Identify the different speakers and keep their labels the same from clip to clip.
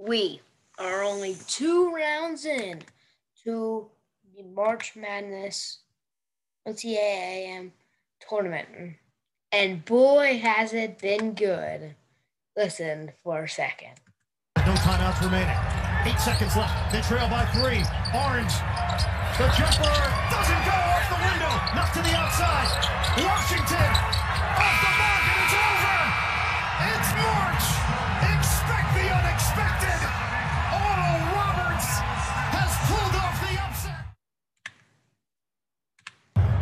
Speaker 1: we are only two rounds in to the March Madness NCAA tournament. And boy, has it been good. Listen for a second.
Speaker 2: No timeouts remaining. Eight seconds left. They trail by three. Orange. The jumper doesn't go off the window. Knocked to the outside. Washington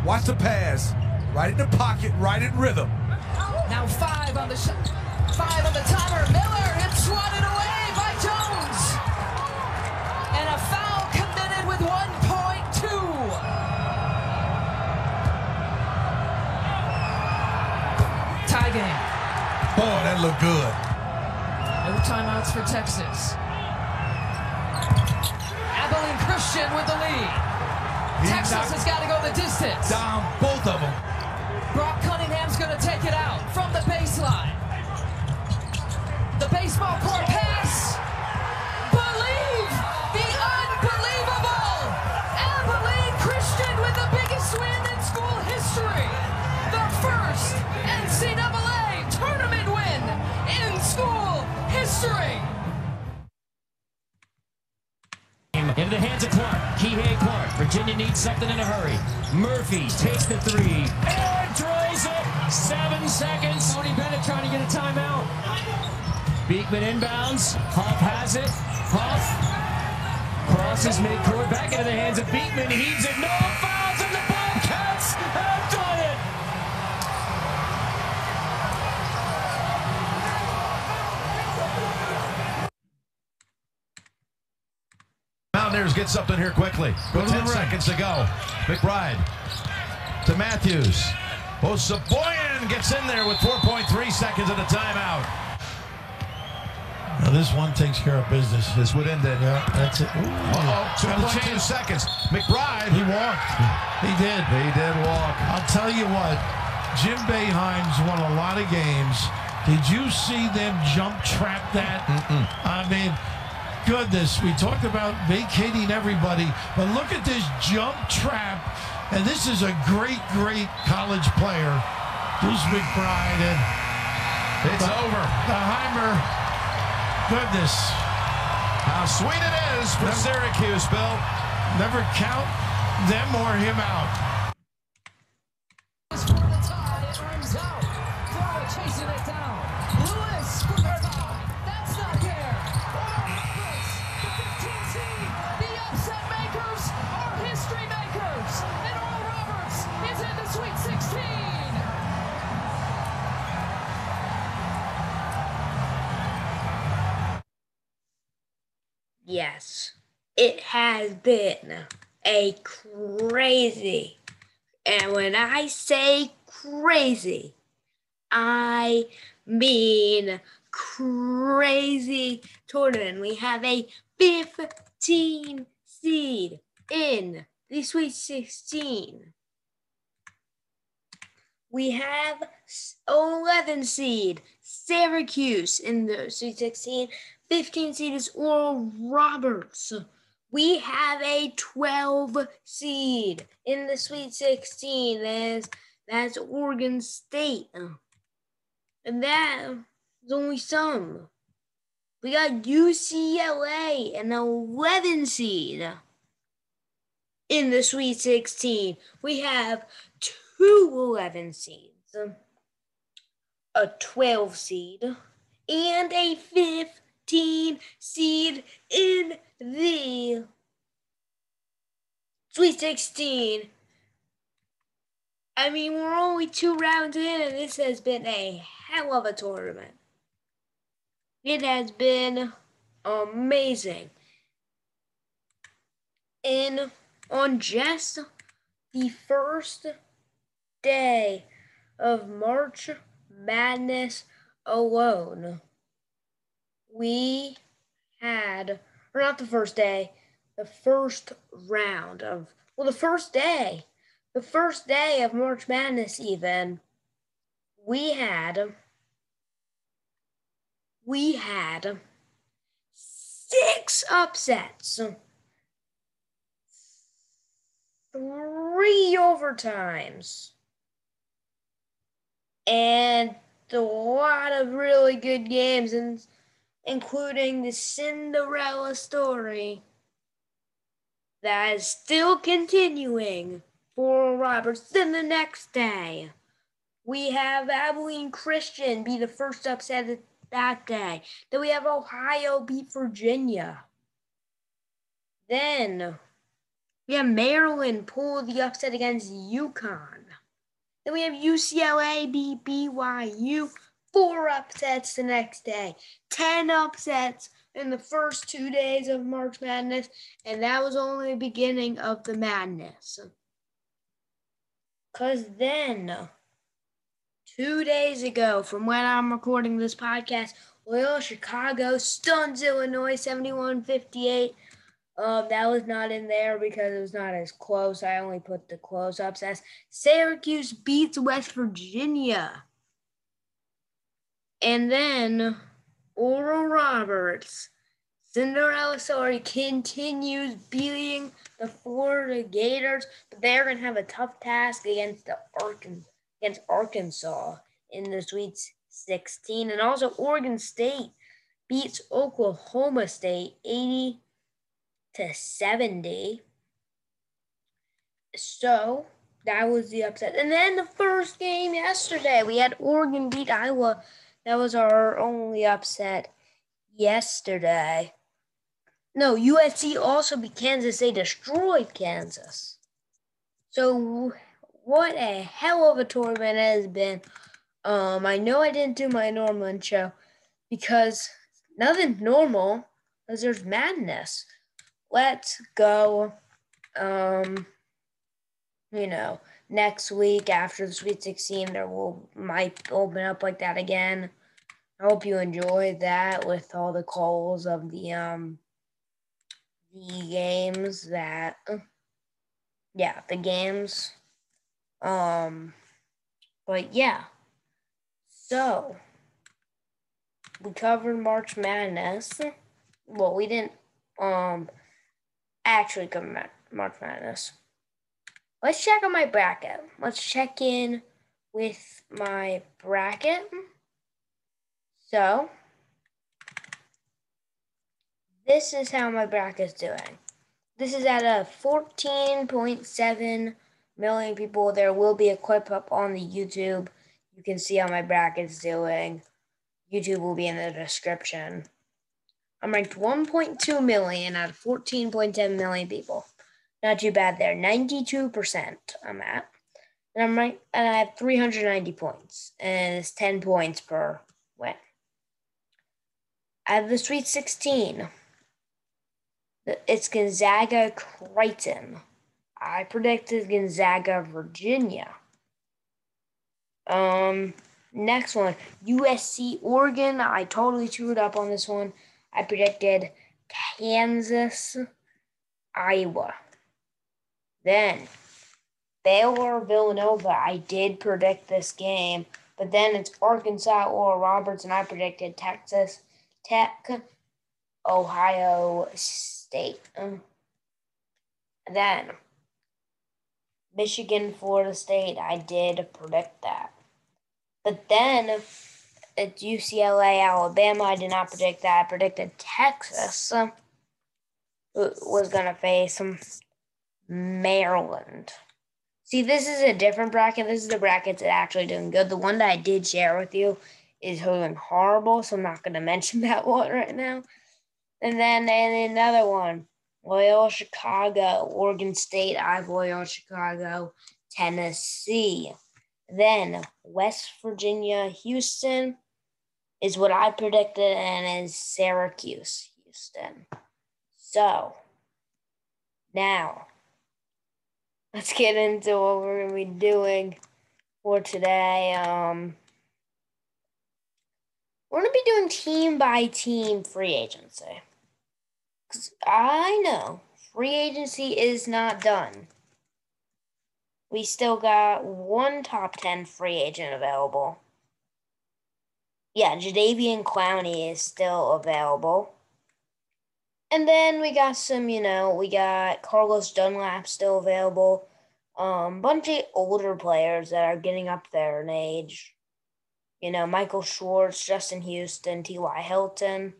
Speaker 3: Watch the pass. Right in the pocket, right in rhythm.
Speaker 4: Now five on the shot. Five on the timer. Miller, it's swatted away by Jones. And a foul committed with 1.2. Tie game.
Speaker 3: Boy, that looked good.
Speaker 4: No timeouts for Texas. Abilene Christian with the lead.
Speaker 3: He
Speaker 4: Texas has got to go the distance.
Speaker 3: down both of them.
Speaker 4: Brock Cunningham's going to take it out from the baseline. The baseball court pass. Believe the unbelievable. Abilene Christian with the biggest win in school history. The first NCAA tournament win in school history.
Speaker 5: Into the hands of Clark. Kihei Clark. Virginia needs something in a hurry. Murphy takes the three and drills it. Seven seconds. Tony Bennett trying to get a timeout. Beekman inbounds. Huff has it. Huff crosses midcourt. Back into the hands of Beekman. Heaves it. No
Speaker 6: Get something here quickly. With 10 seconds to go. McBride to Matthews. Oh, Osaboyan gets in there with 4.3 seconds of the timeout.
Speaker 2: Now this one takes care of business.
Speaker 6: This would end it.
Speaker 2: Yeah, that's it. Ooh. Got a
Speaker 6: 2.2
Speaker 2: chance.
Speaker 6: seconds. McBride.
Speaker 2: He walked. He did.
Speaker 6: He did walk.
Speaker 2: I'll tell you what, Jim Boeheim's won a lot of games. Did you see them jump trap that? I mean, goodness, we talked about vacating everybody, but look at this jump trap. And this is a great, great college player. Deuce McBride and
Speaker 6: It's over.
Speaker 2: the Heimer. Goodness,
Speaker 6: How sweet it is for Syracuse, Bill.
Speaker 2: never count them or him out.
Speaker 1: Yes, it has been a crazy, and when I say crazy, I mean crazy tournament. We have a 15 seed in the Sweet 16. We have s- 11 seed Syracuse in the Sweet 16. 15 seed is Oral Roberts. We have a 12 seed in the Sweet 16. That's, that's Oregon State. And that is only some. We got UCLA, an 11 seed in the Sweet 16. We have two 11 seeds, a 12 seed, and a 15 seed in the Sweet 16. I mean, we're only two rounds in, and this has been a hell of a tournament. It has been amazing. And on just the first day of March Madness alone, we had, or not the first day, the first round of, well, the first day, the first day of March Madness, even, we had, we had six upsets, three overtimes, and a lot of really good games, and including the Cinderella story that is still continuing for Roberts. Then the next day, we have Abilene Christian be the first upset that day. Then we have Ohio beat Virginia. Then we have Maryland pull the upset against UConn. Then we have UCLA beat BYU. Four upsets the next day. Ten upsets in the first two days of March Madness, and that was only the beginning of the madness. Because then, two days ago, from when I'm recording this podcast, Loyola Chicago stuns Illinois 71 58. Um, that was not in there because it was not as close. I only put the close ups as Syracuse beats West Virginia. And then Oral Roberts, Cinderella story continues beating the Florida Gators, but they're gonna have a tough task against the Arkan against Arkansas in the Sweet 16, and also Oregon State beats Oklahoma State 80 to 70. So that was the upset. And then the first game yesterday, we had Oregon beat Iowa that was our only upset yesterday. No, USC also beat Kansas. They destroyed Kansas. So what a hell of a tournament it has been. Um, I know I didn't do my normal show because nothing normal because there's madness. Let's go. Um, you know, next week after the Sweet 16, there will might open up like that again. I hope you enjoyed that with all the calls of the um the games that yeah, the games. Um but yeah. So we covered March Madness. Well, we didn't um actually cover March Madness. Let's check on my bracket. Let's check in with my bracket. So, this is how my bracket's doing. This is at a 14.7 million people. There will be a clip up on the YouTube. You can see how my bracket's doing. YouTube will be in the description. I'm ranked 1.2 million out of 14.7 million people. Not too bad there. 92% I'm at. And I'm right and I have 390 points. And it's 10 points per have the Sweet 16. It's Gonzaga Creighton. I predicted Gonzaga Virginia. Um next one, USC Oregon. I totally screwed up on this one. I predicted Kansas Iowa. Then Baylor Villanova, I did predict this game, but then it's Arkansas Oral Roberts, and I predicted Texas Tech, Ohio State. then Michigan, Florida State, I did predict that. But then it's UCLA, Alabama, I did not predict that. I predicted Texas was going to face Maryland. See, this is a different bracket. This is the brackets that actually doing good. The one that I did share with you is holding horrible, so I'm not going to mention that one right now. And then and another one, Loyola Chicago, Oregon State, I Loyola Chicago, Tennessee. Then West Virginia, Houston is what I predicted, and is Syracuse, Houston. So now let's get into what we're gonna be doing for today. Um, we're gonna be doing team by team free agency. Cause I know free agency is not done. We still got one top ten free agent available. Yeah, Jadeveon Clowney is still available. And then we got some, you know, we got Carlos Dunlap still available. Um, bunch of older players that are getting up there in age. You know, Mitchell Schwartz, Justin Houston, T.Y. Hilton.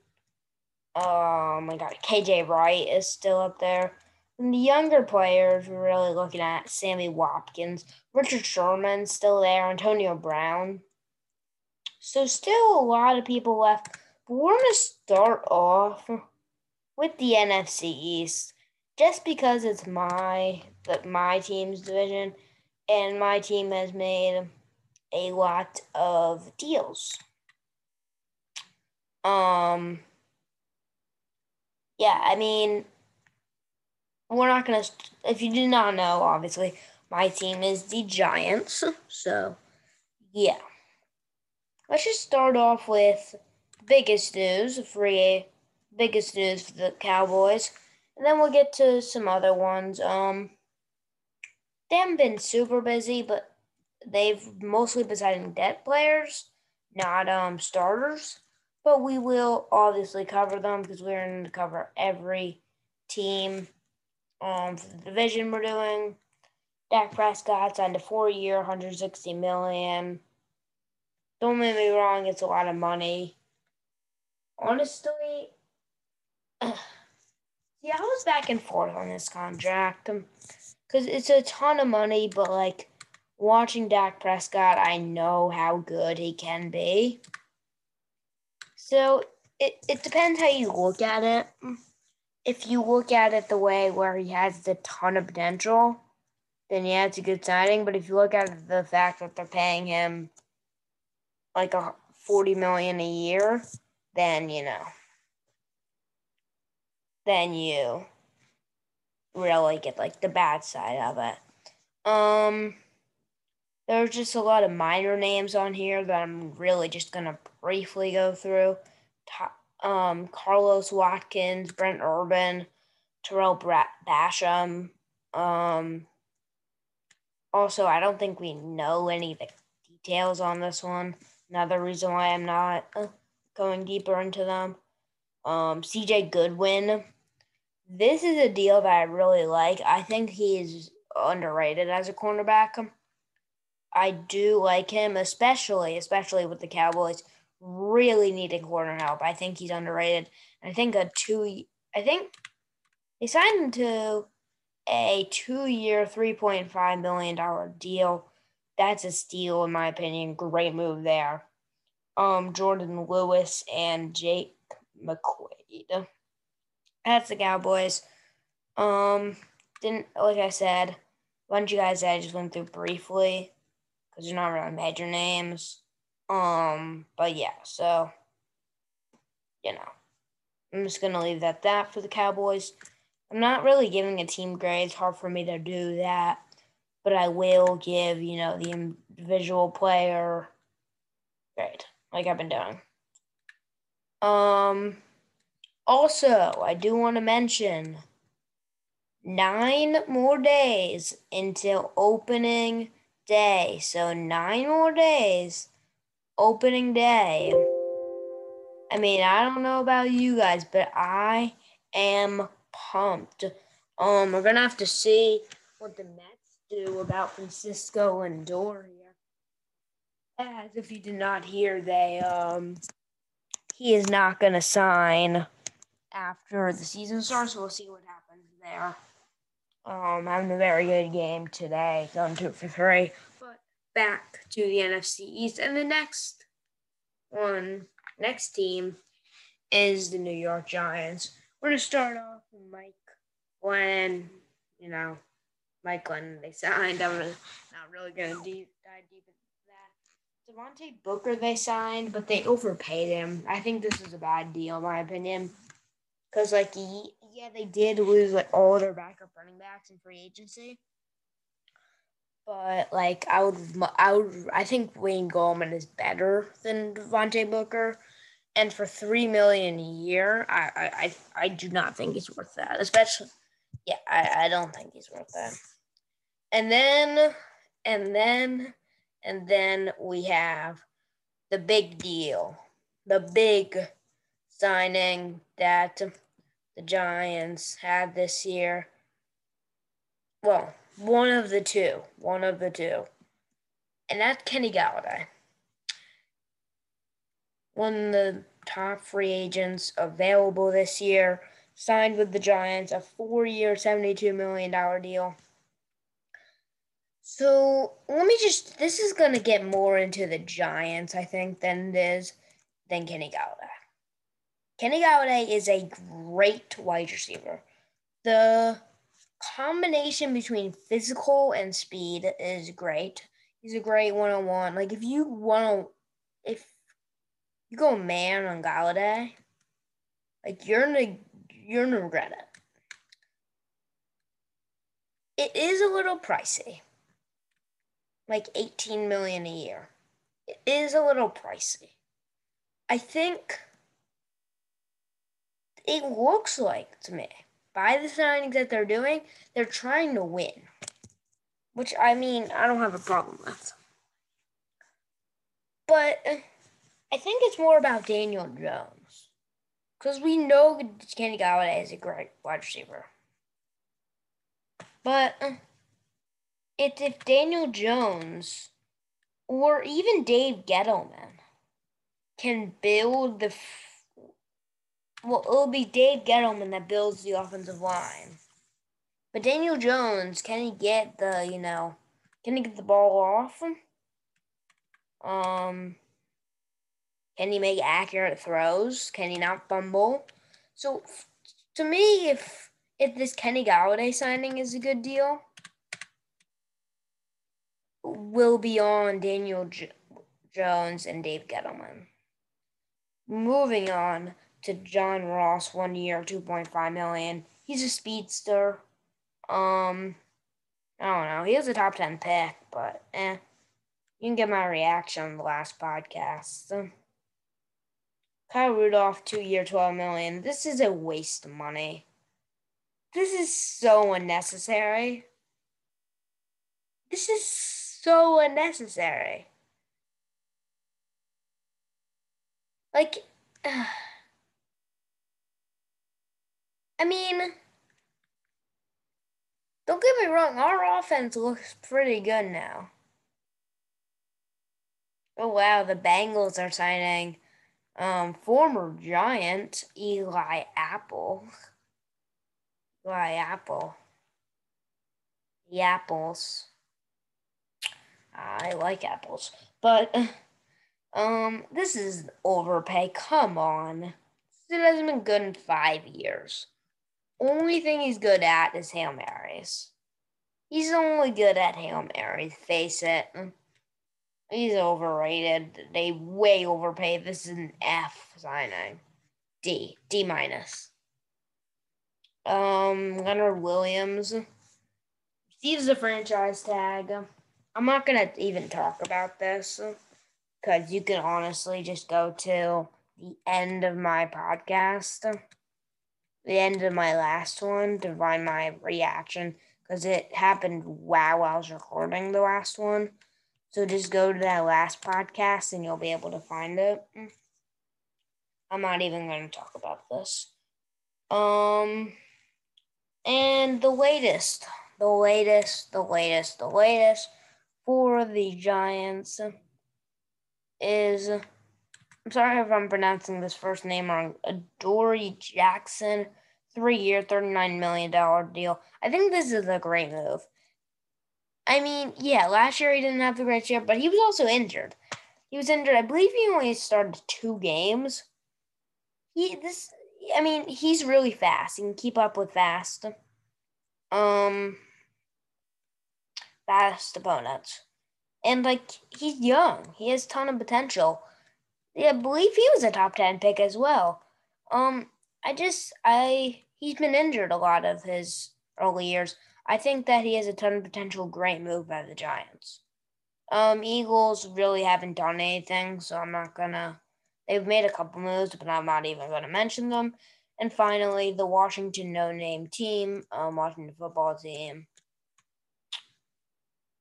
Speaker 1: Um, oh my God, KJ Wright is still up there. And the younger players, we're really looking at Sammy Watkins, Richard Sherman still there, Antonio Brown. So still a lot of people left. But we're gonna start off with the NFC East, just because it's my that my team's division, and my team has made a lot of deals. Um. Yeah, I mean, we're not gonna. If you do not know, obviously, my team is the Giants. So, yeah. Let's just start off with biggest news, free biggest news for the Cowboys, and then we'll get to some other ones. Um, they haven't been super busy, but they've mostly been signing debt players, not um starters. But we will obviously cover them because we're going to cover every team um, for the division we're doing. Dak Prescott signed a four-year, 160 million. Don't get me wrong; it's a lot of money. Honestly, yeah, I was back and forth on this contract because it's a ton of money, but like watching Dak Prescott, I know how good he can be. So it, it depends how you look at it if you look at it the way where he has a ton of potential, then yeah, it's a good signing. But if you look at the fact that they're paying him like a forty million a year, then you know, then you really get like the bad side of it. Um, there's just a lot of minor names on here that I'm really just gonna briefly go through um, Carlos Watkins, Brent Urban, Tarell Basham. Um, also, I don't think we know any of the details on this one. Another reason why I'm not uh, going deeper into them. Um, CJ Goodwin. This is a deal that I really like. I think he's underrated as a cornerback. I do like him, especially especially with the Cowboys really needing corner help. I think he's underrated. I think a two. I think they signed him to a two-year, three point five million dollar deal. That's a steal, in my opinion. Great move there. Um, Jourdan Lewis and Jake McQuaide. That's the Cowboys. Um, didn't like I said, a bunch of guys that I just went through briefly because they're not really major names. Um, but yeah, so you know, I'm just gonna leave that that for the Cowboys. I'm not really giving a team grade. It's hard for me to do that, but I will give you know the individual player grade like I've been doing. Um, also, I do want to mention nine more days until opening day. So nine more days opening day. I mean, I don't know about you guys, but I am pumped. Um, we're gonna have to see what the Mets do about Francisco Lindor here. As if you did not hear, they um he is not gonna sign after the season starts. We'll see what happens there. Um, having a very good game today, going two for three But back to the NFC East. And the next one, next team is the New York Giants. We're to start off with Mike Glennon. You know, Mike Glennon, they signed. I'm not really to deep, dive deep into that. Devontae Booker, they signed, but they overpaid him. I think this is a bad deal, in my opinion. Because, like, yeah, they did lose, like, all their backup running backs in free agency but like I would, I would, I think Wayne Gallman is better than Devontae Booker, and for three million a year, I, I, I do not think he's worth that. Especially, yeah, I, I don't think he's worth that. And then, and then, and then we have the big deal, the big signing that the Giants had this year. Well, one of the two. One of the two. And that's Kenny Golladay. One of the top free agents available this year. Signed with the Giants, a four year, $72 million deal. So let me just. This is going to get more into the Giants, I think, than it is than Kenny Golladay. Kenny Golladay is a great wide receiver. The combination between physical and speed is great. He's a great one on one. Like if you want to, if you go man on Golladay, like you're gonna you're gonna regret it. It is a little pricey, like eighteen million a year. It is a little pricey. I think it looks like to me by the signings that they're doing, they're trying to win. Which I mean, I don't have a problem with. But I think it's more about Daniel Jones. Because we know Kenny Golladay is a great wide receiver. But it's if Daniel Jones or even Dave Gettleman can build the well, it'll be Dave Gettleman that builds the offensive line. But Daniel Jones, can he get the, you know, can he get the ball off? Um, can he make accurate throws? Can he not fumble? So, to me, if if this Kenny Golladay signing is a good deal, will be on Daniel J- Jones and Dave Gettleman. Moving on, to John Ross, one year, two point five million. He's a speedster. Um, I don't know. He was a top ten pick, but eh. You can get my reaction on the last podcast. Kyle Rudolph, two year, twelve million. This is a waste of money. This is so unnecessary. This is so unnecessary. Like. Uh, I mean, don't get me wrong, our offense looks pretty good now. Oh wow, the Bengals are signing um, former Giant Eli Apple. Eli Apple. The apples. I like apples. But um this is overpay. Come on. It hasn't been good in five years only thing he's good at is Hail Marys. He's only good at Hail Marys, face it. He's overrated. They way overpaid. This is an F signing. D. D minus. Um, Leonard Williams receives the franchise tag. I'm not gonna even talk about this because you can honestly just go to the end of my podcast the end of my last one to find my reaction because it happened while I was recording the last one. So just go to that last podcast and you'll be able to find it. I'm not even going to talk about this. Um, and the latest, the latest, the latest, the latest for the Giants is I'm sorry if I'm pronouncing this first name wrong. Adoree Jackson, three year, $39 million deal. I think this is a great move. I mean, yeah, last year he didn't have the great year, but he was also injured. He was injured. I believe he only started two games. He this I mean, he's really fast. He can keep up with fast. Um fast opponents. And like he's young. He has ton of potential. Yeah, I believe he was a top 10 pick as well. Um, I just, I, he's been injured a lot of his early years. I think that he has a ton of potential great move by the Giants. Um, Eagles really haven't done anything, so I'm not gonna. They've made a couple moves, but I'm not even gonna mention them. And finally, the Washington no name team, um, Washington football team.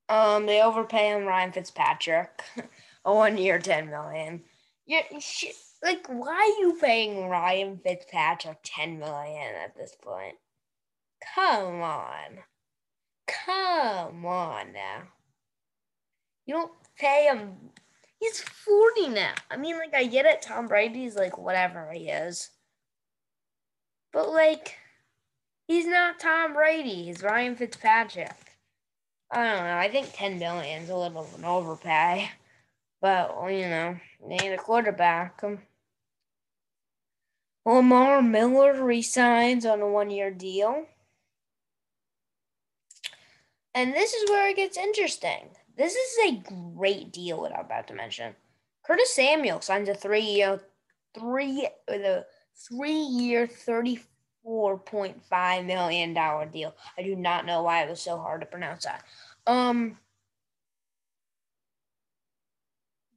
Speaker 1: Um, they overpay him Ryan Fitzpatrick, a one year, ten million. Yeah, Like, why are you paying Ryan Fitzpatrick ten million at this point? Come on, come on now. You don't pay him. He's forty now. I mean, like, I get it. Tom Brady's like whatever he is, but like, he's not Tom Brady. He's Ryan Fitzpatrick. I don't know. I think ten million is a little of an overpay, but you know, they need a quarterback. Lamar Miller resigns on a one-year deal. And this is where it gets interesting. This is a great deal what I'm about to mention. Curtis Samuel signs a three-year, three with a three-year, thirty-four point five million dollar deal. I do not know why it was so hard to pronounce that. Um,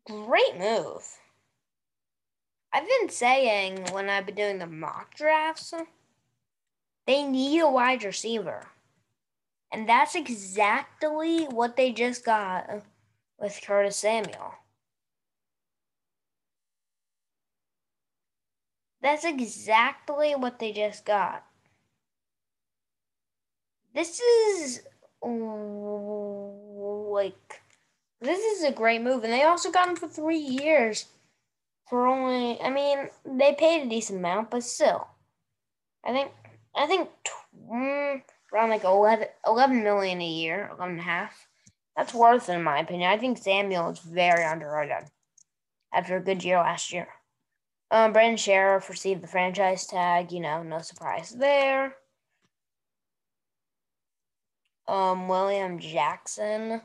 Speaker 1: great move. I've been saying when I've been doing the mock drafts, they need a wide receiver. And that's exactly what they just got with Curtis Samuel. That's exactly what they just got. This is like this is a great move, and they also got him for three years for only. I mean, they paid a decent amount, but still, I think I think mm, around like 11, 11 million a year, 11 and a half. That's worth it, in my opinion. I think Samuel is very underrated after a good year last year. Um, Brandon Scherff received the franchise tag. You know, no surprise there. Um, William Jackson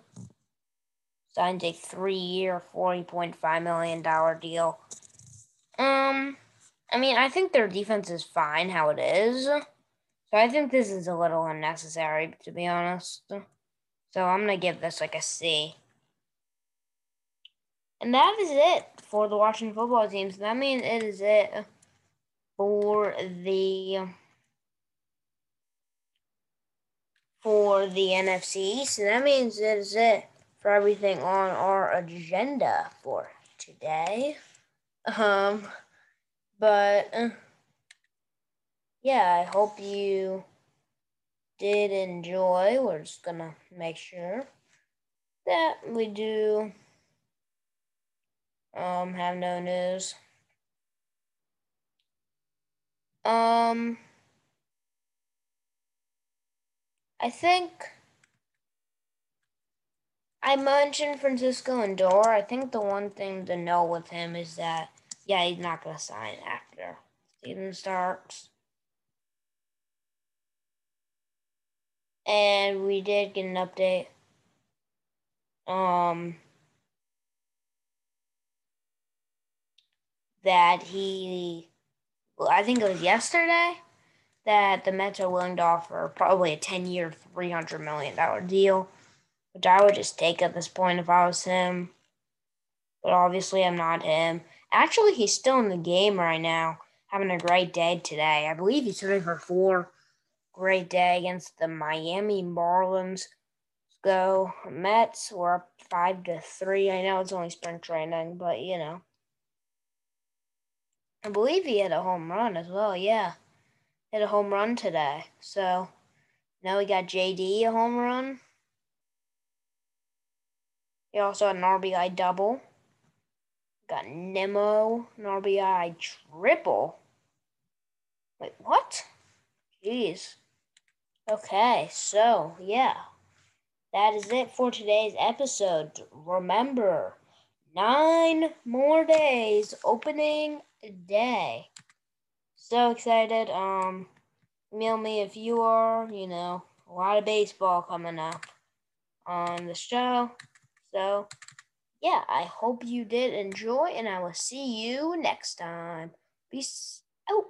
Speaker 1: signed a three-year, forty point five million dollar deal. Um, I mean, I think their defense is fine how it is. So I think this is a little unnecessary, to be honest. So I'm gonna give this like a C. And that is it for the Washington football team. So that means it is it for the for the NFC. So that means it is it for everything on our agenda for today. Um, but uh, yeah, I hope you did enjoy. We're just gonna make sure that we do um have no news. Um, I think I mentioned Francisco Lindor. I think the one thing to know with him is that, yeah, he's not going to sign after season starts. And we did get an update. Um, that he, well, I think it was yesterday, that the Mets are willing to offer probably a 10 year, $300 million deal which I would just take at this point if I was him. But obviously, I'm not him. Actually, he's still in the game right now, having a great day today. I believe he's hitting for four. Great day against the Miami Marlins. Let's go. Mets were up five to three. I know it's only spring training, but you know. I believe he hit a home run as well. Yeah, hit a home run today. So now we got JD a home run. He also had an RBI double. Got Nimmo, an RBI triple. Wait, what? Jeez. Okay, so yeah. That is it for today's episode. Remember, nine more days opening day. So excited. Um email me if you are, you know, a lot of baseball coming up on the show. So, yeah, I hope you did enjoy, and I will see you next time. Peace out.